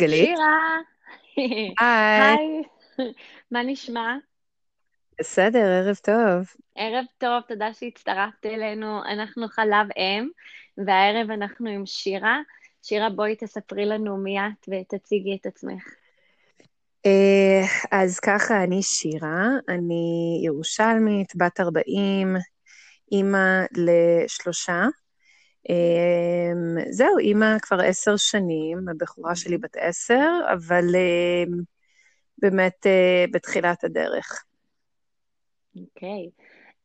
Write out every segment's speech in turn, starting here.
גלית? שירה! היי. מה נשמע? בסדר, ערב טוב. ערב טוב, תודה שהצטרפת אלינו. אנחנו חלב אם, והערב אנחנו עם שירה. שירה, בואי תספרי לנו מי את ותציגי את עצמך. אה, אז ככה, אני שירה, אני ירושלמית, בת 40, אימא לשלושה. אה, זהו, אימא כבר עשר שנים, הבכורה שלי בת עשר, אבל אה, באמת בתחילת הדרך. אוקיי.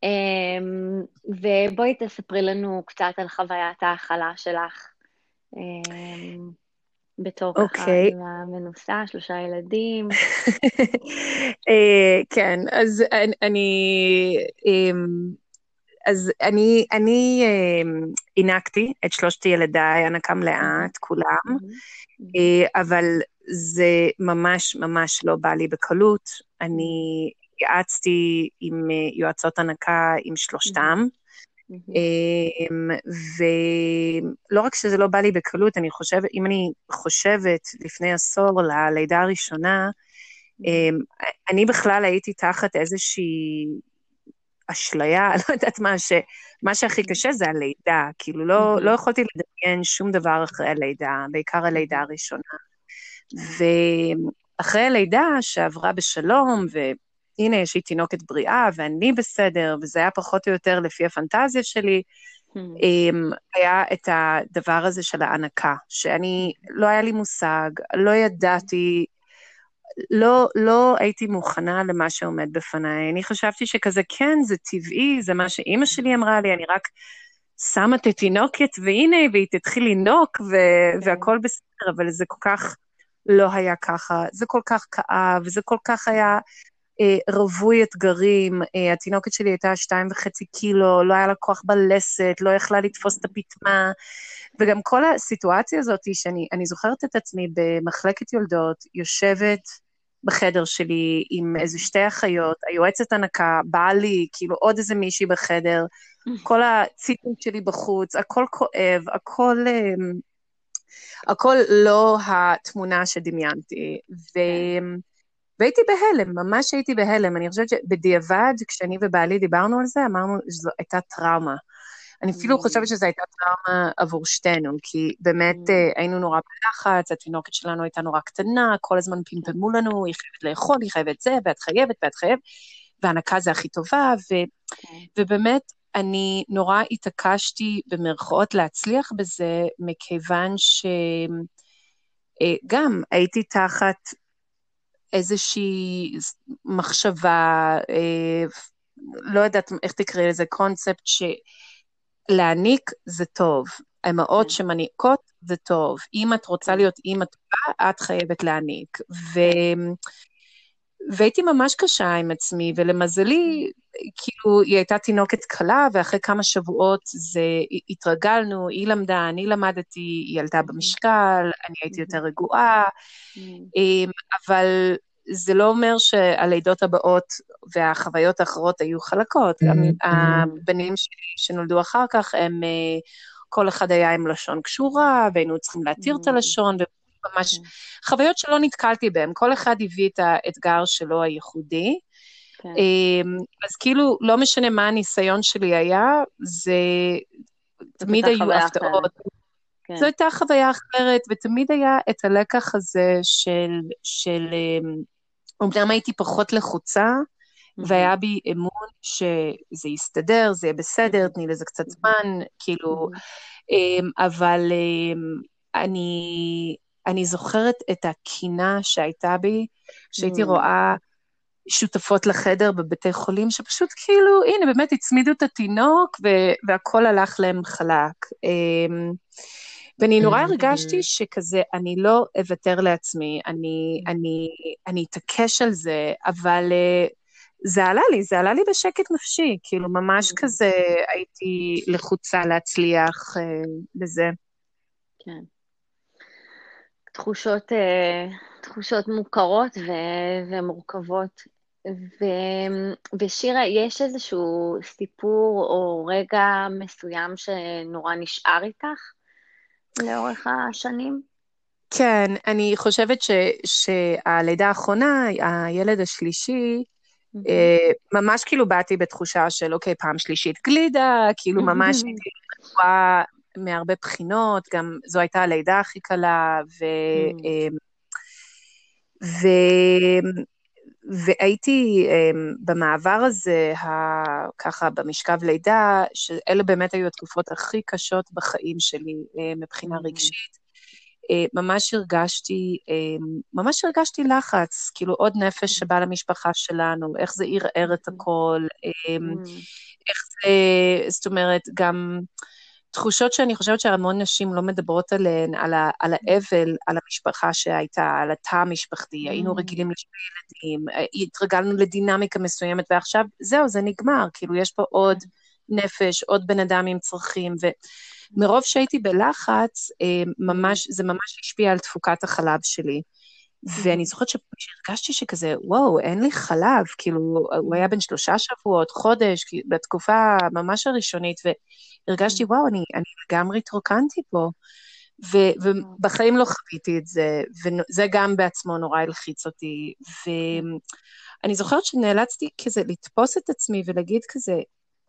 Um, ובואי תספרי לנו קצת על חוויית ההכלה שלך. Um, בתור okay. ככה אוקיי. מנוסה, שלושה ילדים. uh, כן, אז אני, אני אז אני, אני הענקתי את שלושת ילדיי, הנקה מלאה, את כולם, uh, אבל זה ממש ממש לא בא לי בקלות. אני התייעצתי עם אה, יועצות הנקה, עם שלושתם. אמ, ולא רק שזה לא בא לי בקלות, אני חושבת, אם אני חושבת לפני עשור ללידה הראשונה, אמ, אני בכלל הייתי תחת איזושהי אשליה, לא יודעת מה, שמה שהכי קשה זה הלידה, כאילו לא, לא יכולתי לדמיין שום דבר אחרי הלידה, בעיקר הלידה הראשונה. ואחרי הלידה שעברה בשלום, הנה, יש לי תינוקת בריאה, ואני בסדר, וזה היה פחות או יותר לפי הפנטזיה שלי. Hmm. אמ, היה את הדבר הזה של ההנקה, שאני, לא היה לי מושג, לא ידעתי, לא, לא הייתי מוכנה למה שעומד בפניי. אני חשבתי שכזה, כן, זה טבעי, זה מה שאימא שלי אמרה לי, אני רק שמה את התינוקת, והנה, והיא תתחיל לנוק, ו- כן. והכל בסדר, אבל זה כל כך לא היה ככה, זה כל כך כאב, זה כל כך היה אה, רווי אתגרים, אה, התינוקת שלי הייתה שתיים וחצי קילו, לא היה לה כוח בלסת, לא יכלה לתפוס את הפטמה, וגם כל הסיטואציה הזאת, שאני זוכרת את עצמי במחלקת יולדות, יושבת בחדר שלי עם איזה שתי אחיות, היועצת הנקה, באה לי, כאילו עוד איזה מישהי בחדר, כל הציטוט שלי בחוץ, הכל כואב, הכל... אה, הכל לא התמונה שדמיינתי. ו... והייתי בהלם, ממש הייתי בהלם. אני חושבת שבדיעבד, כשאני ובעלי דיברנו על זה, אמרנו שזו הייתה טראומה. אני אפילו mm. חושבת שזו הייתה טראומה עבור שתינו, כי באמת mm. אה, היינו נורא בלחץ, התינוקת שלנו הייתה נורא קטנה, כל הזמן פמפמו לנו, היא חייבת לאכול, היא חייבת זה, ואת חייבת, ואת חייבת, והנקה זה הכי טובה, ו. כן. ובאמת, אני נורא התעקשתי במרכאות להצליח בזה, מכיוון שגם אה, הייתי תחת איזושהי מחשבה, אה, לא יודעת איך תקראי לזה, קונספט שלהעניק זה טוב. אמהות כן. שמניקות זה טוב. אם את רוצה כן. להיות אימא טובה, את חייבת להעניק. ו... והייתי ממש קשה עם עצמי, ולמזלי, כאילו, היא הייתה תינוקת קלה, ואחרי כמה שבועות זה, התרגלנו, היא למדה, אני למדתי, היא עלתה במשקל, אני הייתי יותר רגועה, אמ, אבל זה לא אומר שהלידות הבאות והחוויות האחרות היו חלקות. גם הבנים שלי שנולדו אחר כך, הם, אה, כל אחד היה עם לשון קשורה, והיינו צריכים להתיר את הלשון, ממש חוויות שלא נתקלתי בהן, כל אחד הביא את האתגר שלו הייחודי. כן. אמ, אז כאילו, לא משנה מה הניסיון שלי היה, זה תמיד היו הפתעות. כן. זו הייתה חוויה אחרת, ותמיד היה את הלקח הזה של, של אומנם הייתי פחות לחוצה, והיה בי אמון שזה יסתדר, זה יהיה בסדר, תני לזה קצת זמן, כאילו, אמ, אבל אמ, אני, אני זוכרת את הקינה שהייתה בי, שהייתי. רואה שותפות לחדר בבתי חולים, שפשוט כאילו, הנה, באמת הצמידו את התינוק והכל הלך להם חלק. ואני נורא הרגשתי שכזה, אני לא אוותר לעצמי, אני, אני, אני אתעקש על זה, אבל uh, זה עלה לי, זה עלה לי בשקט נפשי, כאילו ממש כזה הייתי לחוצה להצליח uh, בזה. כן. תחושות, תחושות מוכרות ו- ומורכבות. ו- ושירה, יש איזשהו סיפור או רגע מסוים שנורא נשאר איתך? לאורך השנים? כן, אני חושבת ש, שהלידה האחרונה, הילד השלישי, אה, ממש כאילו באתי בתחושה של אוקיי, פעם שלישית גלידה, כאילו ממש הייתי רגועה מהרבה בחינות, גם זו הייתה הלידה הכי קלה, ו... אמ, ו... והייתי um, במעבר הזה, ככה במשכב לידה, שאלה באמת היו התקופות הכי קשות בחיים שלי uh, מבחינה mm. רגשית. Uh, ממש הרגשתי, uh, ממש הרגשתי לחץ, כאילו עוד נפש mm. שבא למשפחה שלנו, איך זה ערער את mm. הכל, mm. איך זה, זאת אומרת, גם... תחושות שאני חושבת שהמון נשים לא מדברות עליהן, על, ה, על האבל, על המשפחה שהייתה, על התא המשפחתי, mm. היינו רגילים לשני ילדים, אה, התרגלנו לדינמיקה מסוימת, ועכשיו זהו, זה נגמר, כאילו יש פה עוד נפש, עוד בן אדם עם צרכים, ומרוב שהייתי בלחץ, אה, ממש, זה ממש השפיע על תפוקת החלב שלי. ואני זוכרת שהרגשתי שכזה, וואו, אין לי חלב, כאילו, הוא היה בן שלושה שבועות, חודש, בתקופה ממש הראשונית, והרגשתי, וואו, אני, אני לגמרי התרוקנתי פה. ו- ובחיים לא חוויתי את זה, וזה גם בעצמו נורא הלחיץ אותי. ואני זוכרת שנאלצתי כזה לתפוס את עצמי ולהגיד כזה,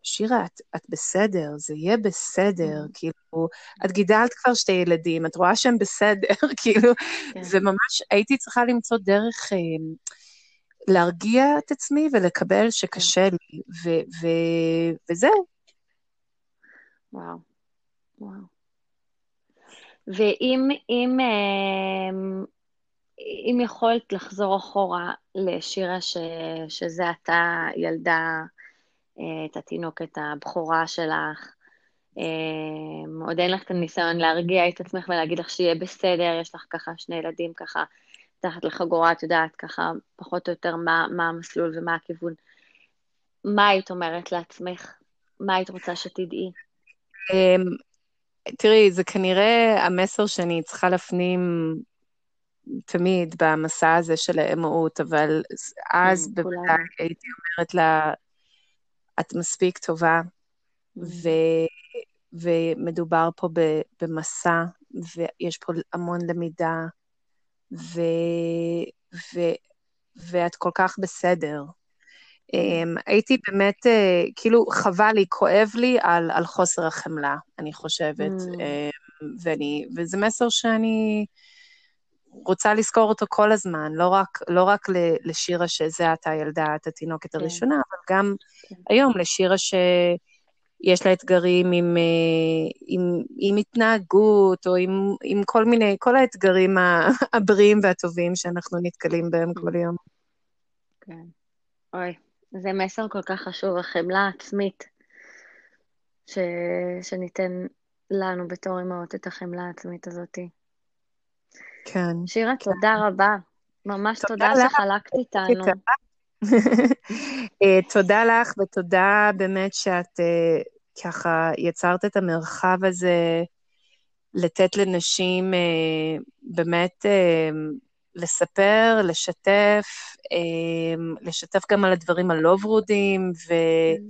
שירה, את, את בסדר, זה יהיה בסדר, mm. כאילו, את גידלת כבר שתי ילדים, את רואה שהם בסדר, כאילו, כן. וממש הייתי צריכה למצוא דרך אה, להרגיע את עצמי ולקבל שקשה כן. לי, ו- ו- וזהו. וואו, וואו. ואם אם, אה, אם יכולת לחזור אחורה לשירה ש, שזה אתה ילדה את התינוקת הבכורה שלך. אמ, עוד אין לך את הניסיון להרגיע את עצמך ולהגיד לך שיהיה בסדר, יש לך ככה שני ילדים ככה תחת לחגורה, את יודעת ככה פחות או יותר מה, מה המסלול ומה הכיוון. מה היית אומרת לעצמך? מה היית רוצה שתדעי? אמ, תראי, זה כנראה המסר שאני צריכה להפנים תמיד במסע הזה של האמהות, אבל אז כן, בוודאי הייתי אומרת לה, את מספיק טובה, ו, ומדובר פה במסע, ויש פה המון למידה, ו, ו, ואת כל כך בסדר. Um, הייתי באמת, uh, כאילו, חבל לי, כואב לי על, על חוסר החמלה, אני חושבת. Mm. Um, ואני, וזה מסר שאני רוצה לזכור אותו כל הזמן, לא רק, לא רק לשירה שזה עתה ילדה את התינוקת כן. הראשונה, אבל גם כן. היום לשירה שיש לה אתגרים עם, אה, עם, עם התנהגות, או עם, עם כל מיני, כל האתגרים הבריאים והטובים שאנחנו נתקלים בהם כל יום. כן. אוי, זה מסר כל כך חשוב, החמלה העצמית, ש... שניתן לנו בתור אמהות את החמלה העצמית הזאתי. כן. שירה, כן. תודה רבה. ממש תודה, תודה שחלקת איתנו. אה, תודה לך, ותודה באמת שאת אה, ככה יצרת את המרחב הזה לתת לנשים אה, באמת לספר, לשתף, לשתף גם על הדברים הלא ורודים, ו... כן.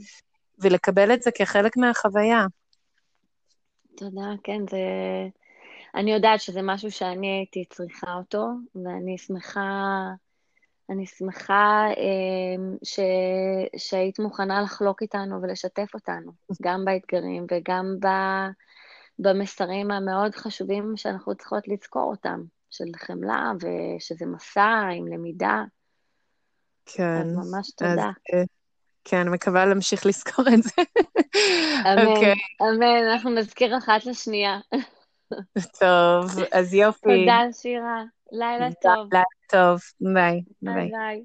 ולקבל את זה כחלק מהחוויה. תודה, כן, זה... אני יודעת שזה משהו שאני הייתי צריכה אותו, ואני שמחה, אני שמחה אה, ש, שהיית מוכנה לחלוק איתנו ולשתף אותנו, גם באתגרים וגם ב, במסרים המאוד חשובים שאנחנו צריכות לזכור אותם, של חמלה ושזה מסע עם למידה. כן. אז ממש תודה. אז, אה, כן, מקווה להמשיך לזכור את זה. אמן, okay. אוקיי. אמן, אנחנו נזכיר אחת לשנייה. טוב, אז יופי. תודה, שירה. לילה טוב. לילה טוב. ביי. ביי.